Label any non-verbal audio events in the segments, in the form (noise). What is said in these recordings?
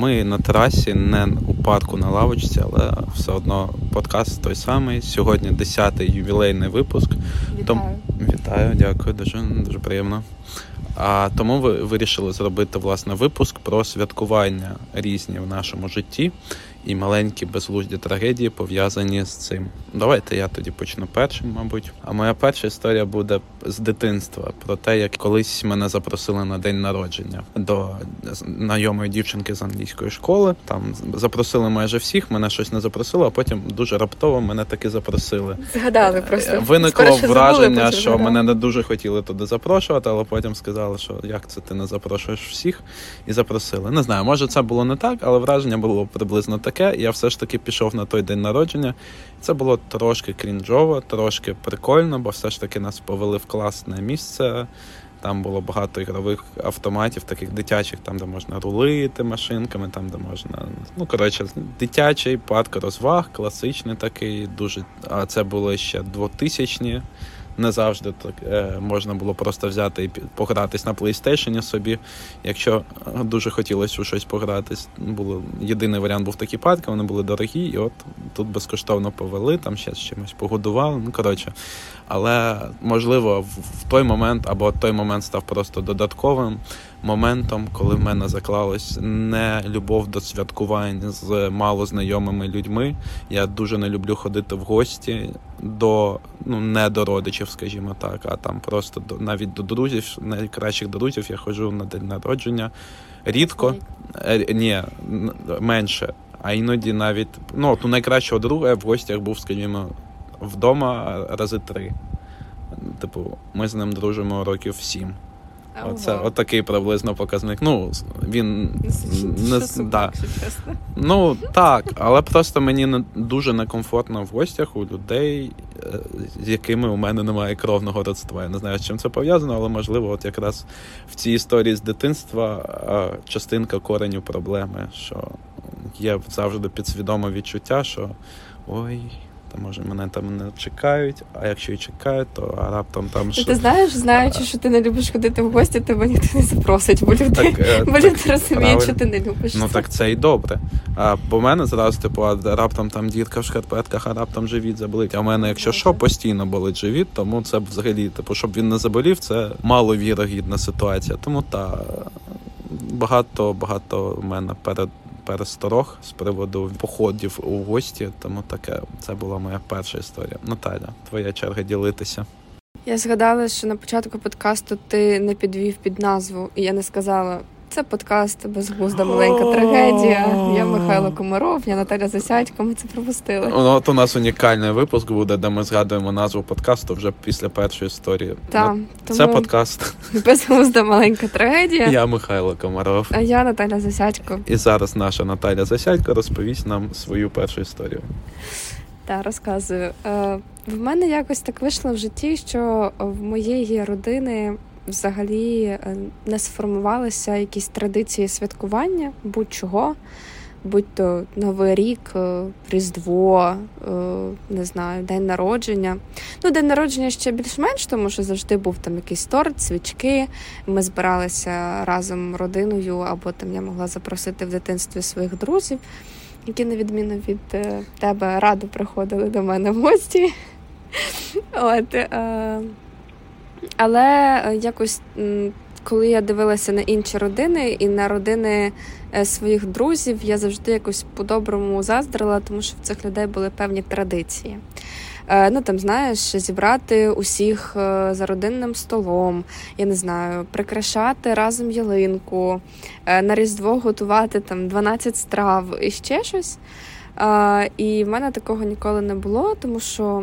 Ми на терасі, не у парку на лавочці, але все одно подкаст той самий. Сьогодні 10-й ювілейний випуск. Вітаю. Том... Вітаю, дякую, дуже дуже приємно. А тому ви вирішили зробити власне випуск про святкування різні в нашому житті і маленькі безглузді трагедії пов'язані з цим. Давайте я тоді почну першим, мабуть. А моя перша історія буде з дитинства про те, як колись мене запросили на день народження до знайомої дівчинки з англійської школи. Там запросили майже всіх, мене щось не запросили, а потім дуже раптово мене таки запросили. Згадали просто. Виникло Спершу враження, забули, що згадали. мене не дуже хотіли туди запрошувати, але потім сказали, що як це ти не запрошуєш всіх, і запросили. Не знаю, може це було не так, але враження було приблизно таке. Я все ж таки пішов на той день народження. Це було трошки крінжово, трошки прикольно, бо все ж таки нас повели в класне місце. Там було багато ігрових автоматів, таких дитячих, там, де можна рулити машинками, там, де можна. Ну, коротше, дитячий парк розваг, класичний такий, дуже. А це були ще 2000-ні. Не завжди так е, можна було просто взяти і погратись на PlayStation собі. Якщо е, дуже хотілося у щось погратись, було єдиний варіант був такі парки, вони були дорогі, і от тут безкоштовно повели, там ще з чимось погодували. Ну коротше, але можливо, в, в той момент або той момент став просто додатковим моментом, коли в мене заклалась не любов до святкувань з малознайомими людьми. Я дуже не люблю ходити в гості до ну не до родичів, скажімо так, а там просто до навіть до друзів, найкращих друзів я ходжу на день народження. Рідко, Е, ні, менше. А іноді навіть ну, от у найкращого друга я в гостях був, скажімо, вдома рази три. Типу, ми з ним дружимо років сім. Оце Ого. от такий приблизно показник. Ну, він не супер, да. чесно. Ну так, але просто мені не дуже некомфортно в гостях у людей, е, з якими у мене немає кровного родства. Я не знаю, з чим це пов'язано, але можливо, от якраз в цій історії з дитинства е, частинка кореню проблеми, що є завжди підсвідоме відчуття, що ой. Та може мене там не чекають, а якщо і чекають, то раптом там Ну, що Ти знаєш, знаючи, що ти не любиш ходити в гості, тебе ніхто не запросить, бо люди, Так, е, бо так, люди розуміють, що ти не любиш. Ну так це і добре. А в мене зразу, типу, а раптом там дітка в шкарпетках, а раптом живіт заболить. А в мене, якщо що, постійно болить живіт, тому це взагалі, типу, щоб він не заболів, це маловірогідна ситуація. Тому та багато багато в мене перед. Пересторог з приводу походів у гості, тому таке це була моя перша історія. Наталя, твоя черга ділитися. Я згадала, що на початку подкасту ти не підвів під назву, і я не сказала. Це подкаст безглузда маленька трагедія. Я Михайло Комаров, я Наталя Засядько. Ми це пропустили. Ну, От у нас унікальний випуск буде, де ми згадуємо назву подкасту вже після першої історії. Так, Ну, тому Це подкаст. (laughs) безглузда маленька трагедія. Я Михайло Комаров. А я Наталя Засядько. І зараз наша Наталя Засядько розповість нам свою першу історію. Та розказую. Е, в мене якось так вийшло в житті, що в моєї родини взагалі е, не сформувалися якісь традиції святкування будь-чого. Будь то Новий рік, е, Різдво, е, не знаю, день народження. Ну, день народження ще більш-менш, тому що завжди був там якийсь торт, свічки. Ми збиралися разом родиною, або там я могла запросити в дитинстві своїх друзів які на відміну від тебе радо приходили до мене в гості. (laughs) От, але е, якось, коли я дивилася на інші родини і на родини е, своїх друзів, я завжди якось по-доброму заздрила, тому що в цих людей були певні традиції. Е, Ну там знаєш, зібрати усіх за родинним столом, я не знаю, прикрашати разом ялинку, на Різдво готувати там 12 страв і ще щось. І в мене такого ніколи не було, тому що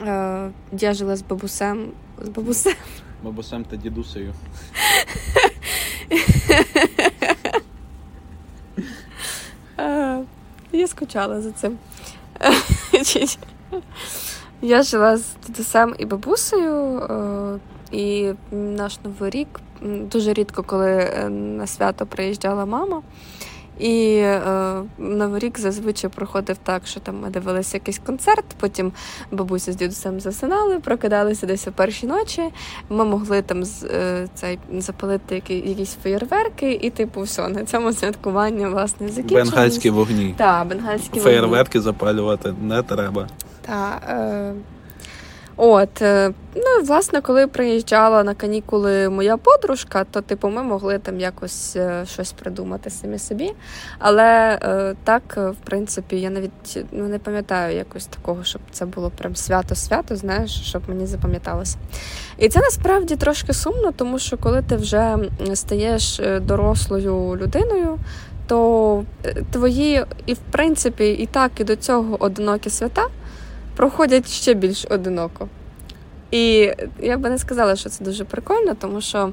е, я жила з бабусем. З бабусем. Бабусем та дідусею. Е, Я скучала за цим. Я жила з дідусем і бабусею, е, і наш новий рік дуже рідко, коли е, на свято приїжджала мама. І е, Новий рік зазвичай проходив так, що там ми дивилися якийсь концерт, потім бабуся з дідусем засинали, прокидалися десь о першій ночі. Ми могли там з, е, цей, запалити які, якісь феєрверки, і типу, все, на цьому святкування власне закінчилось. Бенгальські вогні. Так, бенгальські вогні. Феєрверки запалювати не треба. Та, е, от, е, ну і власне, коли приїжджала на канікули моя подружка, то типу ми могли там якось е, щось придумати самі собі. Але е, так, в принципі, я навіть ну, не пам'ятаю якось такого, щоб це було прям свято-свято, знаєш, щоб мені запам'яталося. І це насправді трошки сумно, тому що коли ти вже стаєш дорослою людиною. То твої, і в принципі, і так, і до цього одинокі свята проходять ще більш одиноко. І я би не сказала, що це дуже прикольно, тому що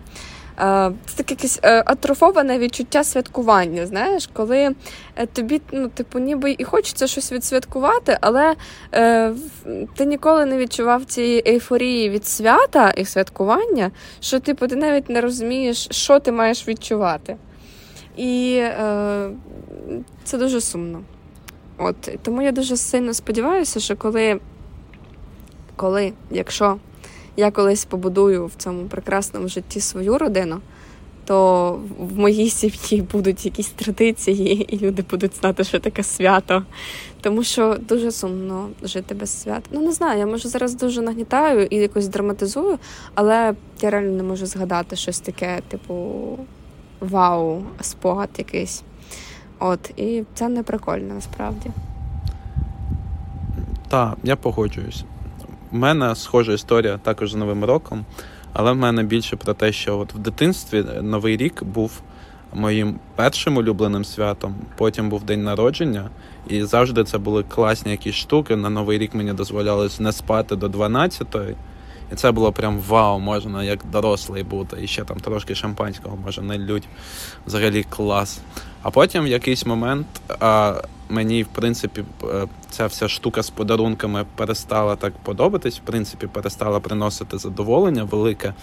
е, це таке якесь е, атрофоване відчуття святкування. Знаєш, коли е, тобі, ну, типу, ніби і хочеться щось відсвяткувати, але е, ти ніколи не відчував цієї ейфорії від свята і святкування, що типу, ти навіть не розумієш, що ти маєш відчувати. І е, це дуже сумно. От тому я дуже сильно сподіваюся, що коли, коли, якщо я колись побудую в цьому прекрасному житті свою родину, то в- моїй сім'ї будуть якісь традиції, і люди будуть знати, що таке свято. Тому що дуже сумно жити без свят. Ну не знаю, я може зараз дуже нагнітаю і якось драматизую, але я реально не можу згадати щось таке, типу вау, спогад якийсь. От, і це не прикольно насправді. Так, я погоджуюсь. У мене схожа історія також з Новим роком, але в мене більше про те, що от в дитинстві Новий рік був моїм першим улюбленим святом, потім був день народження, і завжди це були класні якісь штуки. На Новий рік мені дозволялось не спати до 12-ї. І це було прям вау, можна як дорослий бути. І ще там трошки шампанського може нальють. Взагалі клас. А потім в якийсь момент а, мені, в принципі, е, ця вся штука з подарунками перестала так подобатись, в принципі, перестала приносити задоволення велике.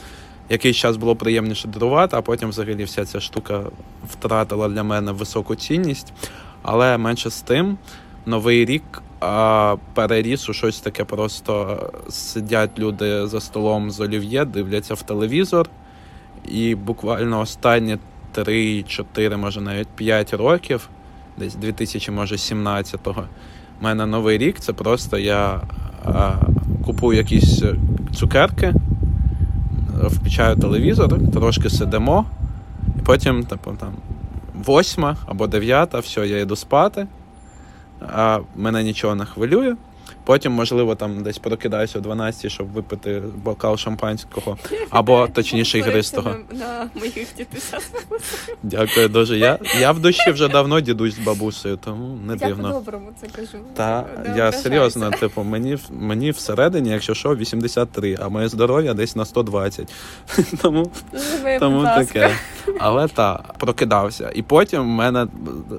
Якийсь час було приємніше дарувати, а потім взагалі вся ця штука втратила для мене високу цінність. Але менше з тим, новий рік а, переріс у щось таке просто сидять люди за столом з олів'є, дивляться в телевізор, і буквально останні 3-4, може навіть 5 років, десь 2017-го, у мене новий рік це просто я а, купую якісь цукерки, включаю телевізор, трошки сидимо, і потім, типу, там, восьма або дев'ята, все, я йду спати, а мене нічого не хвилює. Потім, можливо, там десь прокидаюся о 12, щоб випити бокал шампанського, або точніше ігристого. На, на моїх дітей. Дякую дуже. Я, я в душі вже давно дідусь з бабусею, тому не дивно. Я по-доброму це кажу. Та я серйозно, типу, мені, мені всередині, якщо що, 83, а моє здоров'я десь на 120. (laughs) Тому тому таке. Але та, прокидався. І потім в мене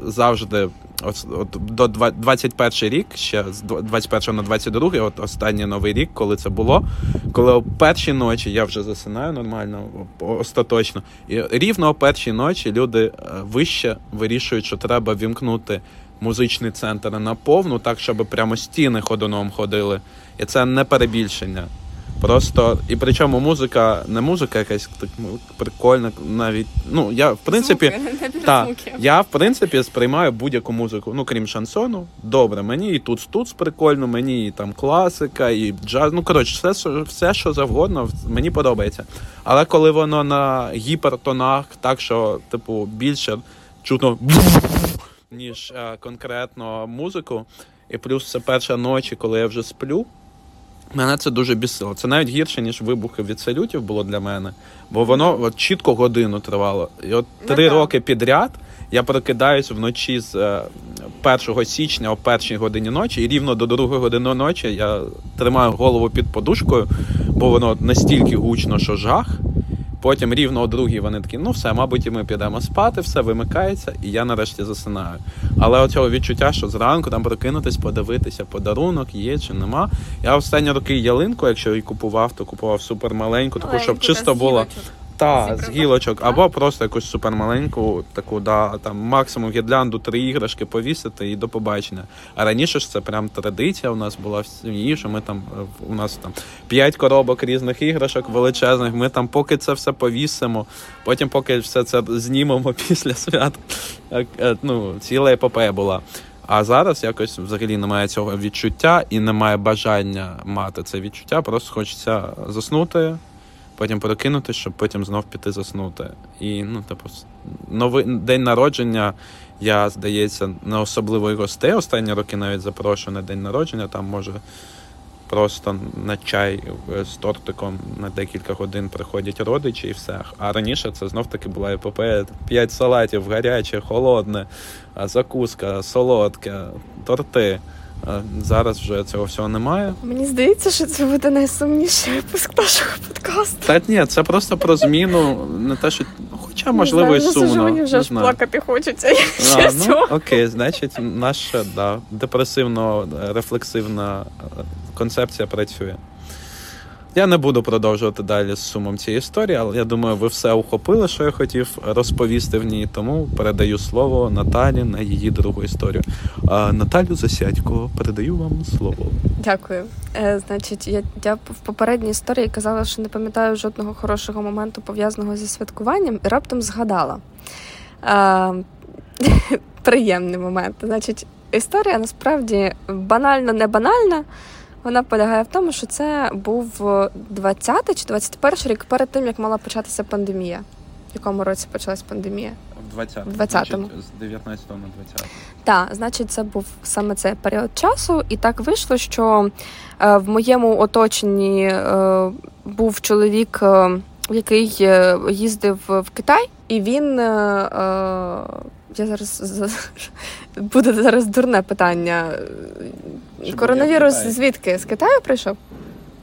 завжди, от, от до два- 21 рік, ще з дв- 21 на 22, от останній новий рік, коли це було, коли о першій ночі я вже засинаю нормально, остаточно. І рівно о першій ночі люди е, вище вирішують, що треба вімкнути музичний центр на повну, так, щоб прямо стіни ходуном ходили. І це не перебільшення. Просто і причому музика, не музика якась так прикольна, навіть. Ну, я в принципі, Звуки, (laughs) та, я в принципі сприймаю будь-яку музику, ну крім шансону. Добре, мені і тут тут прикольно, мені і там класика, і джаз. Ну коротше, все, все, що завгодно, мені подобається. Але коли воно на гіпертонах, так що, типу, більше чутно ніж е, конкретно музику, і плюс це перша ночі, коли я вже сплю. Мене це дуже бісило. Це навіть гірше, ніж вибухи від салютів було для мене. Бо воно от, чітко годину тривало. І от Ну, три так. роки підряд я прокидаюсь вночі з е, 1 січня о першій годині ночі, і рівно до другої години ночі я тримаю голову під подушкою, бо воно настільки гучно, що жах. Потім рівно о другій вони такі, ну все, мабуть, і ми підемо спати, все вимикається, і я нарешті засинаю. Але оцього відчуття, що зранку там прокинутись, подивитися, подарунок є чи нема. Я останні роки ялинку, якщо і купував, то купував супермаленьку, таку, щоб чисто було. Та, з гілочок, або просто якусь супермаленьку, таку, да, там максимум гірлянду, три іграшки повісити і до побачення. А раніше ж це прям традиція у нас була в сім'ї, що ми там е, у нас там п'ять коробок різних іграшок величезних. Ми там поки це все повісимо, потім поки все це знімемо (laughs) після свят. Е, Ну, ціла епопея була. А зараз якось взагалі немає цього відчуття і немає бажання мати це відчуття. Просто хочеться заснути, потім прокинутися, щоб потім знов піти заснути. І ну, типу, новий день народження. Я, здається, не особливо і гостей останні роки навіть запрошую на день народження. Там може просто на чай з тортиком на декілька годин приходять родичі і все. А раніше це знов таки була епопея. П'ять салатів, гаряче, холодне, закуска, солодке, торти. Зараз вже цього всього немає. Мені здається, що це буде найсумніший випуск нашого подкасту. Та ні, це просто про зміну, не те, що. Хоча, можливо, не знаю, і сумно. Мені вже не аж плакати хочеться. А, ну, окей, значить, наша да, депресивно-рефлексивна е, концепція працює. Я не буду продовжувати далі з сумом цієї історії, але я думаю, ви все ухопили, що я хотів розповісти в ній. Тому передаю слово Наталі на її другу історію. А, Наталю Засядько, передаю вам слово. Дякую. Е, значить, я, я в попередній історії казала, що не пам'ятаю жодного хорошого моменту пов'язаного зі святкуванням, і раптом згадала. Е, (laughs) приємний момент. Значить, історія насправді банально не банальна. Вона полягає в тому, що це був 20 чи 21 рік перед тим, як мала початися пандемія. В якому році почалась пандемія? В 20-му. 20-му. Значить, З 19 на 20. Так, значить, це був саме цей період часу, і так вийшло, що е, в моєму оточенні е, був чоловік, е, який е, їздив в Китай, і він. Е, е, я зараз (laughs) буде зараз дурне питання. Чи був Коронавірус я в Китаї? звідки? З Китаю прийшов?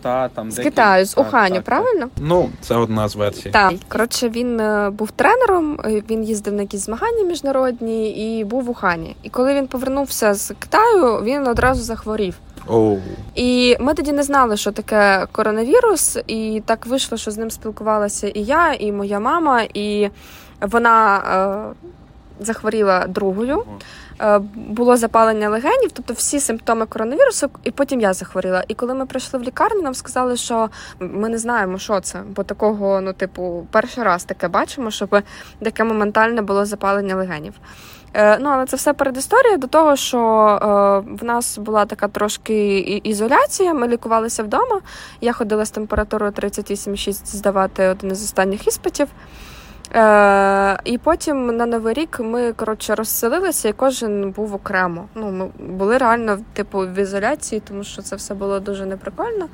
Та, там З деякі- Китаю, з так, Уханю, так, правильно? Ну, це одна з версій. Так, коротше, він е, був тренером, е, він їздив на якісь змагання міжнародні і був в Ухані. І коли він повернувся з Китаю, він одразу захворів. Оу. І ми тоді не знали, що таке коронавірус, і так вийшло, що з ним спілкувалася і я, і моя мама, і вона е, захворіла другою. Е, було запалення легенів, тобто всі симптоми коронавірусу, і потім я захворіла. І коли ми прийшли в лікарню, нам сказали, що ми не знаємо, що це, бо такого, ну, типу, перший раз таке бачимо, щоб таке моментальне було запалення легенів. Е, ну, але це все передісторія до того, що е, в нас була така трошки ізоляція. Ми лікувалися вдома. Я ходила з температурою 38,6 здавати один із останніх іспитів. Е, і потім на Новий рік ми коротше розселилися, і кожен був окремо. Ну, ми були реально типу в ізоляції, тому що це все було дуже неприкольно.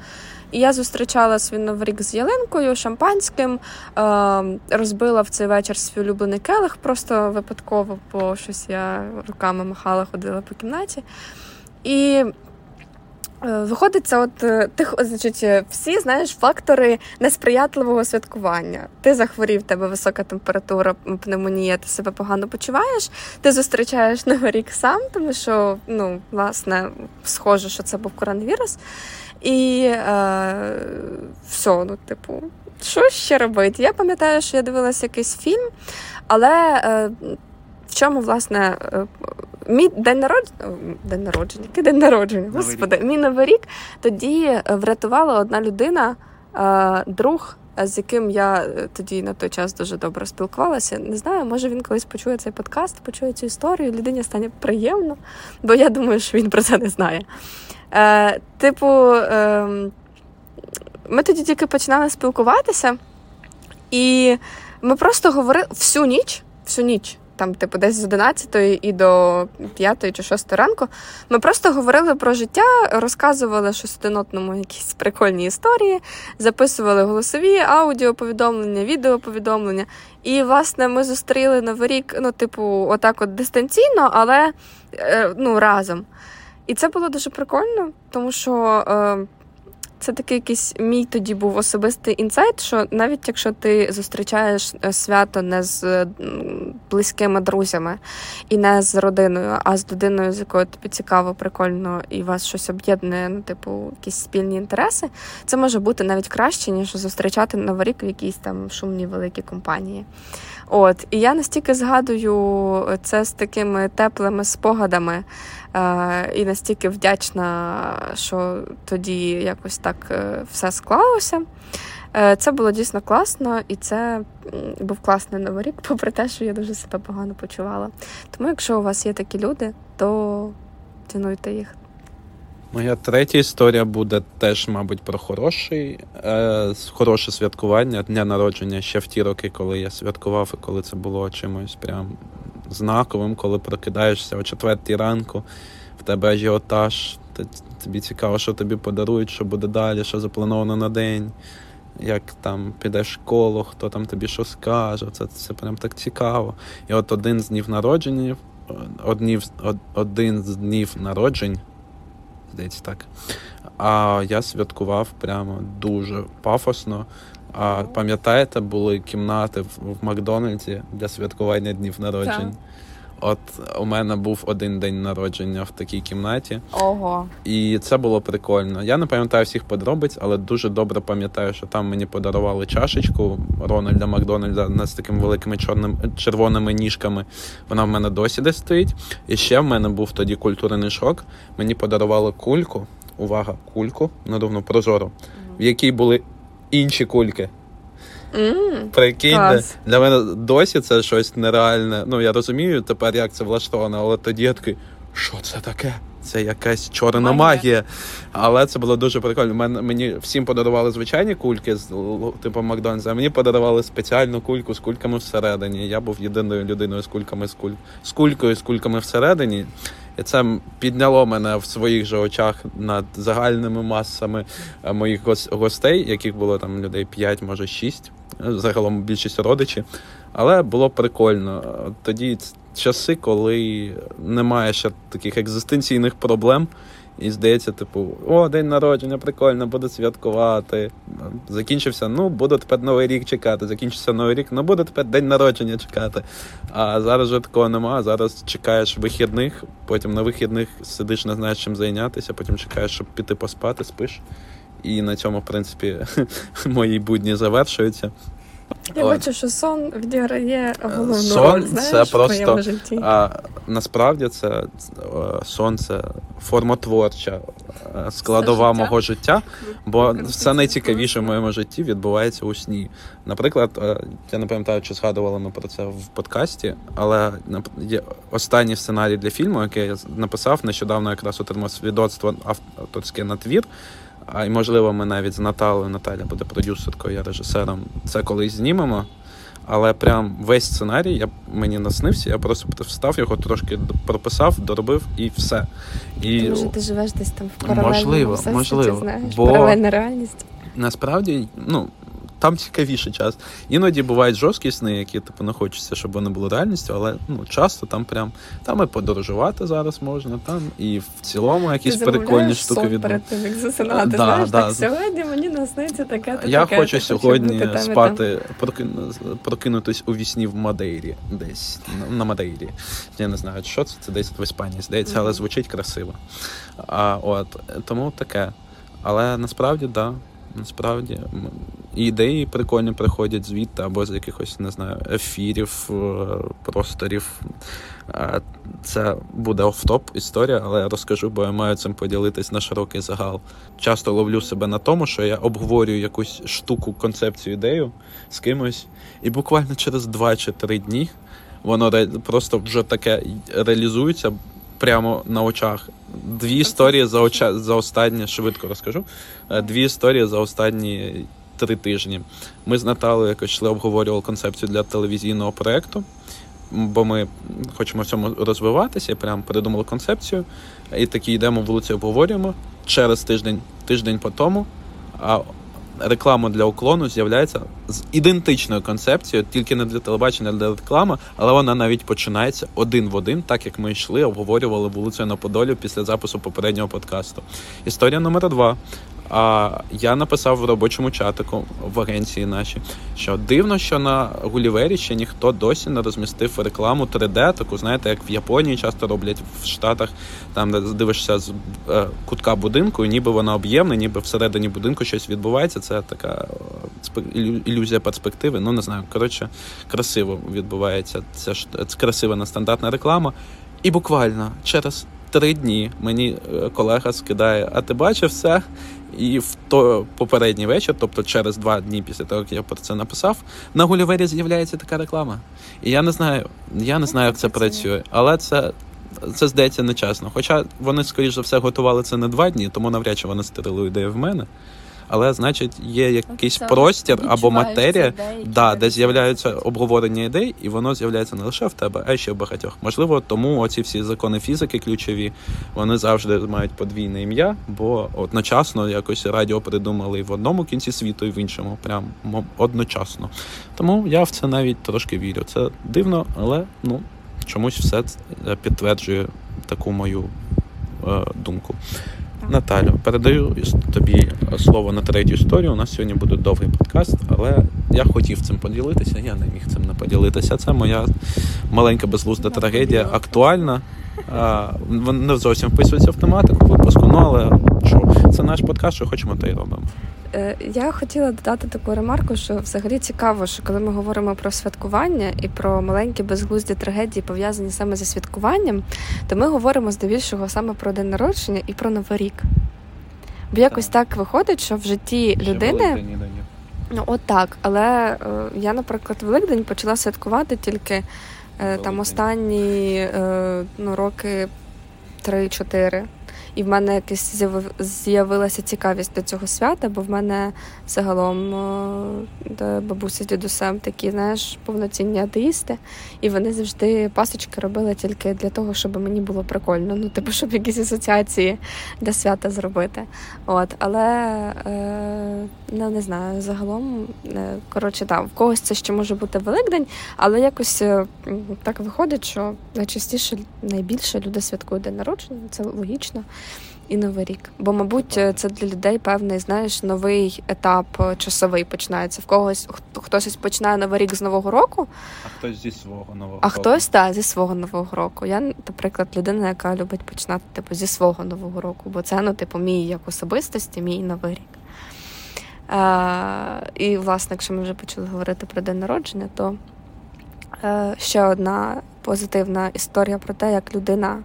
І я зустрічала свій новий рік з ялинкою, шампанським, е, розбила в цей вечір свій улюблений келих, просто випадково, бо щось я руками махала, ходила по кімнаті. І Виходить, це от е, тих, значить, е, всі знаєш фактори несприятливого святкування. Ти захворів, тебе висока температура, пневмонія, ти себе погано почуваєш. Ти зустрічаєш новий рік сам, тому що ну, власне схоже, що це був коронавірус. І е, все, ну, типу, що ще робити? Я пам'ятаю, що я дивилася якийсь фільм, але е, в чому, власне, е, мій день народження, день народження, який день народження, Новий господи, мій новий рік тоді е, врятувала одна людина, е, друг, з яким я тоді на той час дуже добре спілкувалася. Не знаю, може він колись почує цей подкаст, почує цю історію, людині стане приємно, бо я думаю, що він про це не знає. Е, типу, е, ми тоді тільки починали спілкуватися, і ми просто говорили всю ніч, всю ніч. Там, типу, десь з 11 і до 5 чи 6 ранку. Ми просто говорили про життя, розказували щось один одному, якісь прикольні історії, записували голосові аудіоповідомлення, відеоповідомлення. І, власне, ми зустріли Новий рік, ну, типу, отак от дистанційно, але е, ну, разом. І це було дуже прикольно, тому що. Е, це такий якийсь мій тоді був особистий інсайт, що навіть якщо ти зустрічаєш е, свято не з близькими друзями і не з родиною, а з людиною, з якою тобі цікаво, прикольно, і вас щось об'єднує, ну, типу, якісь спільні інтереси, це може бути навіть краще, ніж зустрічати Новий рік в якійсь там шумній великій компанії. От, І я настільки згадую це з такими теплими спогадами е, і настільки вдячна, що тоді якось так е, все склалося. Е, Це було дійсно класно, і це був класний новий рік, попри те, що я дуже себе погано почувала. Тому, якщо у вас є такі люди, то цінуйте їх. Моя третя історія буде теж, мабуть, про хороший, е, хороше святкування дня народження ще в ті роки, коли я святкував, і коли це було чимось прям знаковим, коли прокидаєшся о четвертій ранку, в тебе ажіотаж, тобі цікаво, що тобі подарують, що буде далі, що заплановано на день, як там підеш в школу, хто там тобі що скаже. Це це прям так цікаво. І от один з днів народження, однів, один з днів народжень здається, так. А я святкував прямо дуже пафосно. А пам'ятаєте, були кімнати в, в Макдональдсі для святкування днів народжень. Так. От у мене був один день народження в такій кімнаті. Ого. І це було прикольно. Я не пам'ятаю всіх подробиць, але дуже добре пам'ятаю, що там мені подарували чашечку Рональда Макдональда з такими великими чорним червоними ніжками. Вона в мене досі десь стоїть. І ще в мене був тоді культурний шок. Мені подарували кульку. Увага, кульку надувну прозору, в якій були інші кульки. Mm, Прикиньте, для мене досі це щось нереальне. Ну я розумію тепер, як це влаштовано, але тоді я такий, що це таке? Це якась чорна магія. магія. Але це було дуже прикольно. Мен, мені всім подарували звичайні кульки з типу Макдональдса, а мені подарували спеціальну кульку з кульками всередині. Я був єдиною людиною з кульками з куль... з кулькою з кульками всередині. І це підняло мене в своїх же очах над загальними масами е, моїх гостей, яких було там людей 5, може 6 загалом більшість родичі. Але було прикольно. Тоді часи, коли немає ще таких екзистенційних проблем. І здається, типу, о, день народження, прикольно, буду святкувати. Закінчився, ну, буду тепер новий рік чекати. Закінчився новий рік, ну буду тепер день народження чекати. А зараз вже такого немає. Зараз чекаєш вихідних, потім на вихідних сидиш, не знаєш чим зайнятися, потім чекаєш, щоб піти поспати, спиш. І на цьому, в принципі, (laughs) мої будні завершуються. Я От. бачу, що сон відіграє головну сон роль, знаєш, це просто, в житті. А, Насправді це е, сон це формотворча е, складова життя. мого життя, бо все найцікавіше в моєму житті відбувається у сні. Наприклад, е, я не пам'ятаю, чи згадували ми про це в подкасті, але є останній сценарій для фільму, який я написав, нещодавно якраз отримав свідоцтво авторське на твір. А й можливо, ми навіть з Наталою Наталя буде продюсеркою, я режисером. Це колись знімемо. Але прям весь сценарій я мені наснився, я просто встав його, трошки прописав, доробив і все. І... Може, ти живеш десь там в паралельному Можливо, всесвіті, можливо. знаєш, бо паралельна реальність. Насправді, ну там цікавіший час. Іноді бувають жорсткі сни, які типу не хочеться, щоб вони були реальністю, але ну часто там прям там і подорожувати зараз можна, там і в цілому якісь Ти прикольні штуки від перед тим, як засинати. Да, знаєш, да. так сьогодні мені насниться таке. Я таке, хочу сьогодні спати, прокинутись у вісні в Мадейрі, десь на Мадейрі. Я не знаю, що це, це десь в Іспанії здається, але звучить красиво. А от тому таке. Але насправді, да, насправді ідеї прикольні приходять звідти або з якихось, не знаю, ефірів, е, просторів. Е, це буде офтоп історія, але я розкажу, бо я маю цим поділитись на широкий загал. Часто ловлю себе на тому, що я обговорюю якусь штуку, концепцію, ідею з кимось, і буквально через два чи три дні воно просто вже таке реалізується прямо на очах. Дві історії за оча за останні швидко розкажу. Е, дві історії за останні три тижні. Ми з Наталою якось йшли, обговорювали концепцію для телевізійного проєкту, бо ми хочемо в цьому розвиватися прямо придумали концепцію. І такі йдемо вулиці, обговорюємо через тиждень, тиждень по тому. А реклама для уклону з'являється з ідентичною концепцією, тільки не для телебачення, а для реклами, але вона навіть починається один в один, так як ми йшли, обговорювали вулицю на Подолі після запису попереднього подкасту. Історія номер два. А я написав в робочому чатику в агенції нашій, що дивно, що на Гулівері ще ніхто досі не розмістив рекламу 3D, таку знаєте, як в Японії часто роблять в Штатах, там де дивишся з е, кутка будинку, і ніби вона об'ємна, ніби всередині будинку щось відбувається. Це така е, ілюзія перспективи. Ну не знаю. Коротше, красиво відбувається. Це ж це красива нестандартна реклама. І буквально через три дні мені е, колега скидає, а ти бачив все? І в той попередній вечір, тобто через два дні після того, як я про це написав, на Гулівері з'являється така реклама. І я не знаю, я не знаю, як це працює, але це. Це здається нечесно. Хоча вони, скоріш за все, готували це не два дні, тому навряд чи вони стерили ідею в мене але значить є якийсь це простір або матерія, да, де з'являються обговорення ідей, і воно з'являється не лише в тебе, а й ще в багатьох. Можливо, тому оці всі закони фізики ключові вони завжди мають подвійне ім'я, бо одночасно якось радіо придумали і в одному кінці світу, і в іншому, прям одночасно. Тому я в це навіть трошки вірю. Це дивно, але ну чомусь все підтверджує таку мою е, думку. Наталю, передаю тобі слово на третю історію. У нас сьогодні буде довгий подкаст, але я хотів цим поділитися, я не міг цим не поділитися. Це моя маленька безглузда трагедія, актуальна. Не зовсім вписується в тематику випуску, ну але що, це наш подкаст, що хочемо, те й робимо. Е, я хотіла додати таку ремарку, що взагалі цікаво, що коли ми говоримо про святкування і про маленькі безглузді трагедії, пов'язані саме зі святкуванням, то ми говоримо здебільшого саме про день народження і про новий рік. Бо якось так, так виходить, що в житті Ще людини. Ну, от так. Але е, я, наприклад, Великдень почала святкувати тільки е, там останні е, ну, роки 3-4 і в мене якась з'явилася цікавість до цього свята, бо в мене загалом е, бабуся з дідусем такі, знаєш, повноцінні атеїсти, і вони завжди пасочки робили тільки для того, щоб мені було прикольно. Ну, типу, щоб якісь асоціації для свята зробити. От, Але е, ну, не знаю, загалом, е, коротше, так, в когось це ще може бути Великдень, але якось так виходить, що найчастіше найбільше люди святкують день народження, це логічно і новий рік. Бо, мабуть, це для людей певний, знаєш, новий етап е, часовий починається. В когось хтось починає новий рік з нового року, а хтось зі свого нового а року. хтось так, зі свого нового року. Я, наприклад, людина, яка любить починати типу зі свого нового року, бо це ну, типу, мій як особистості, мій новий рік. Е, І, власне, якщо ми вже почали говорити про день народження, то е, ще одна позитивна історія про те, як людина.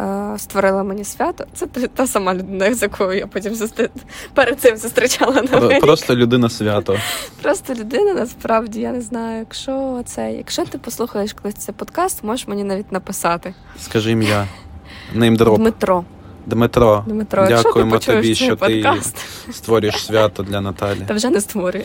Е, створила мені свято. Це та сама людина, з якою я потім зустрі... перед цим зустрічала на Просто людина свято. Просто людина, насправді, я не знаю. Якщо це, якщо ти послухаєш колись цей подкаст, можеш мені навіть написати. Скажи ім'я. Namedrop. Дмитро. Дмитро, Дмитро, дякуємо ти тобі, що подкаст? ти створюєш свято для Наталі. Та вже не створює.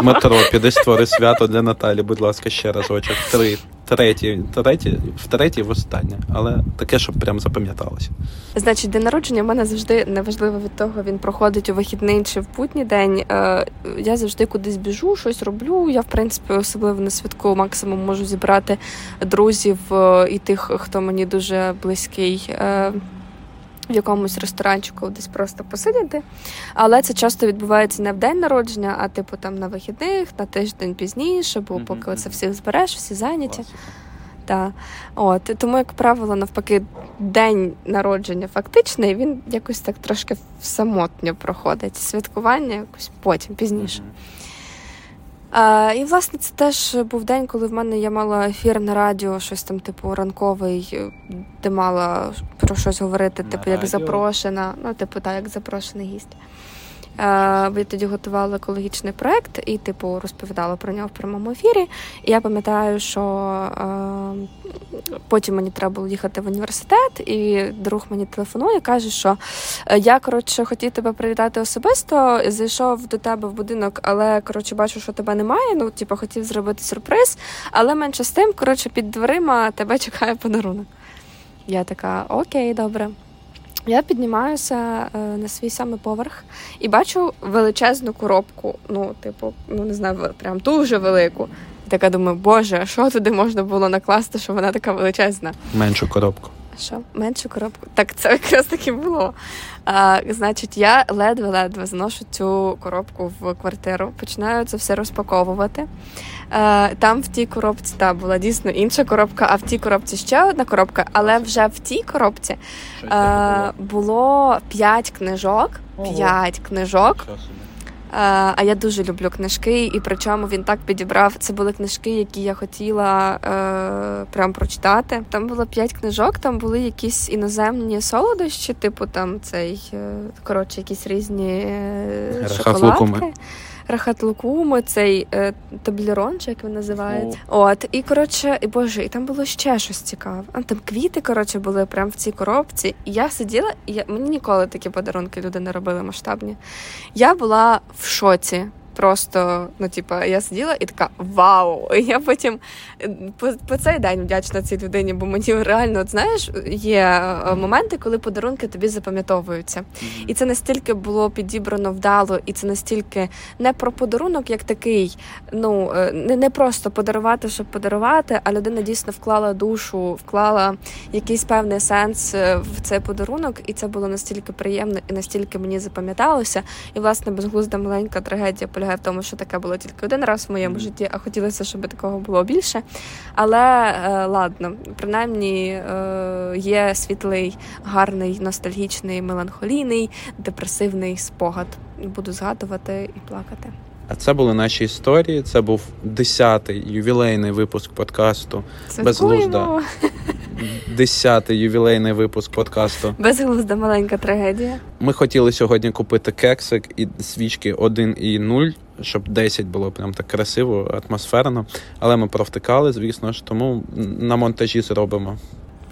Дмитро, піди створи свято для Наталі, будь ласка, ще разочок. Три третій, третій, в третій, в останнє, але таке, щоб прям запам'яталося. Значить, день народження в мене завжди неважливо від того, він проходить у вихідний чи в путній день. Е, я завжди кудись біжу, щось роблю. Я, в принципі, особливо на святку максимум можу зібрати друзів е, і тих, хто мені дуже близький. В якомусь ресторанчику десь просто посидіти. Але це часто відбувається не в день народження, а типу там на вихідних, на тиждень пізніше, бо поки це всіх збереш, всі зайняті. Так. От, Тому, як правило, навпаки, день народження фактичний, він якось так трошки самотньо проходить. Святкування якось потім, пізніше. А, І, власне, це теж був день, коли в мене я мала ефір на радіо, щось там, типу, ранковий, де мала про щось говорити, на типу, як запрошена. Ну, типу, так, як запрошений гість. Я тоді готувала екологічний проект і, типу, розповідала про нього в прямому ефірі. І я пам'ятаю, що потім мені треба було їхати в університет, і друг мені телефонує, каже, що «Е, я коротше хотів тебе привітати особисто. Зайшов до тебе в будинок, але коротше бачу, що тебе немає. Ну, типу, хотів зробити сюрприз, але менше з тим, коротше, під дверима тебе чекає подарунок. Я така, окей, добре. Я піднімаюся е, на свій самий поверх і бачу величезну коробку. Ну, типу, ну не знаю, прям дуже велику. І така думаю, боже, що туди можна було накласти, що вона така величезна? Меншу коробку. Що? Меншу коробку. Так, це якраз таки було. А, значить, я ледве-ледве зношу цю коробку в квартиру, починаю це все розпаковувати. А, там в тій коробці та була дійсно інша коробка, а в тій коробці ще одна коробка, але вже в тій коробці таке було 5 книжок. 5 книжок. Е, А я дуже люблю книжки, і причому він так підібрав. Це були книжки, які я хотіла е, прям прочитати. Там було п'ять книжок, там були якісь іноземні солодощі, типу там цей е, коротше, якісь різні е, шоколадки. Рахат-лукуми, цей е, таблерон, чи як він називається. От, і коротше, і боже, і там було ще щось цікаве. А там квіти, коротше, були прямо в цій коробці. І я сиділа, і я, мені ніколи такі подарунки люди не робили масштабні. Я була в шоці. Просто, ну, типа, я сиділа і така вау! І я потім е, по, по цей день вдячна цій людині, бо мені реально, от знаєш, є е, моменти, коли подарунки тобі запам'ятовуються. І це настільки було підібрано вдало, і це настільки не про подарунок, як такий. Ну е, не, не просто подарувати, щоб подарувати, а людина дійсно вклала душу, вклала якийсь певний сенс в цей подарунок, і це було настільки приємно і настільки мені запам'яталося. І власне безглузда маленька трагедія полягає в тому, що таке було тільки один раз в моєму житті, а хотілося, щоб такого було більше. Але е, ладно, принаймні е, є світлий, гарний, ностальгічний, меланхолійний, депресивний спогад. Буду згадувати і плакати. А це були наші історії. Це був 10-й ювілейний випуск подкасту. Святкуємо. (laughs) 10-й ювілейний випуск подкасту. Безглузда маленька трагедія. Ми хотіли сьогодні купити кексик і свічки 1 і 0, щоб 10 було прям так красиво, атмосферно. Але ми провтикали, звісно ж, тому на монтажі зробимо.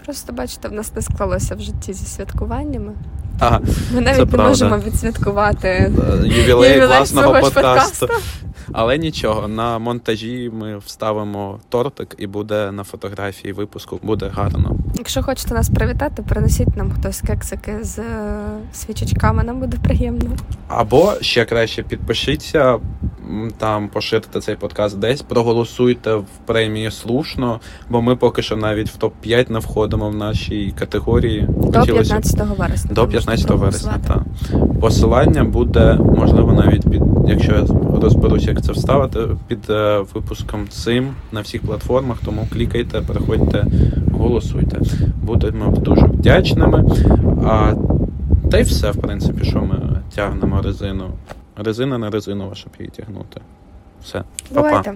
Просто бачите, в нас не склалося в житті зі святкуваннями. Ага, Ми навіть не правда. можемо відсвяткувати е, ювілей ювілей власного свого ж подкасту. Але нічого, на монтажі ми вставимо тортик і буде на фотографії випуску, буде гарно. Якщо хочете нас привітати, принесіть нам хтось кексики з е, свічечками, нам буде приємно. Або ще краще підпишіться, там поширте цей подкаст десь, проголосуйте в премії слушно, бо ми поки що навіть в топ-5 не входимо в нашій категорії. До 15 вересня. До 15 вересня, так. Посилання буде, можливо, навіть під, якщо я розберусь, як це вставити, під е, випуском цим на всіх платформах. Тому клікайте, переходьте, голосуйте. Будемо дуже вдячними. А, та й все, в принципі, що ми тягнемо резину. Резина не резинова, щоб її тягнути. Все, па-па. Бувайте.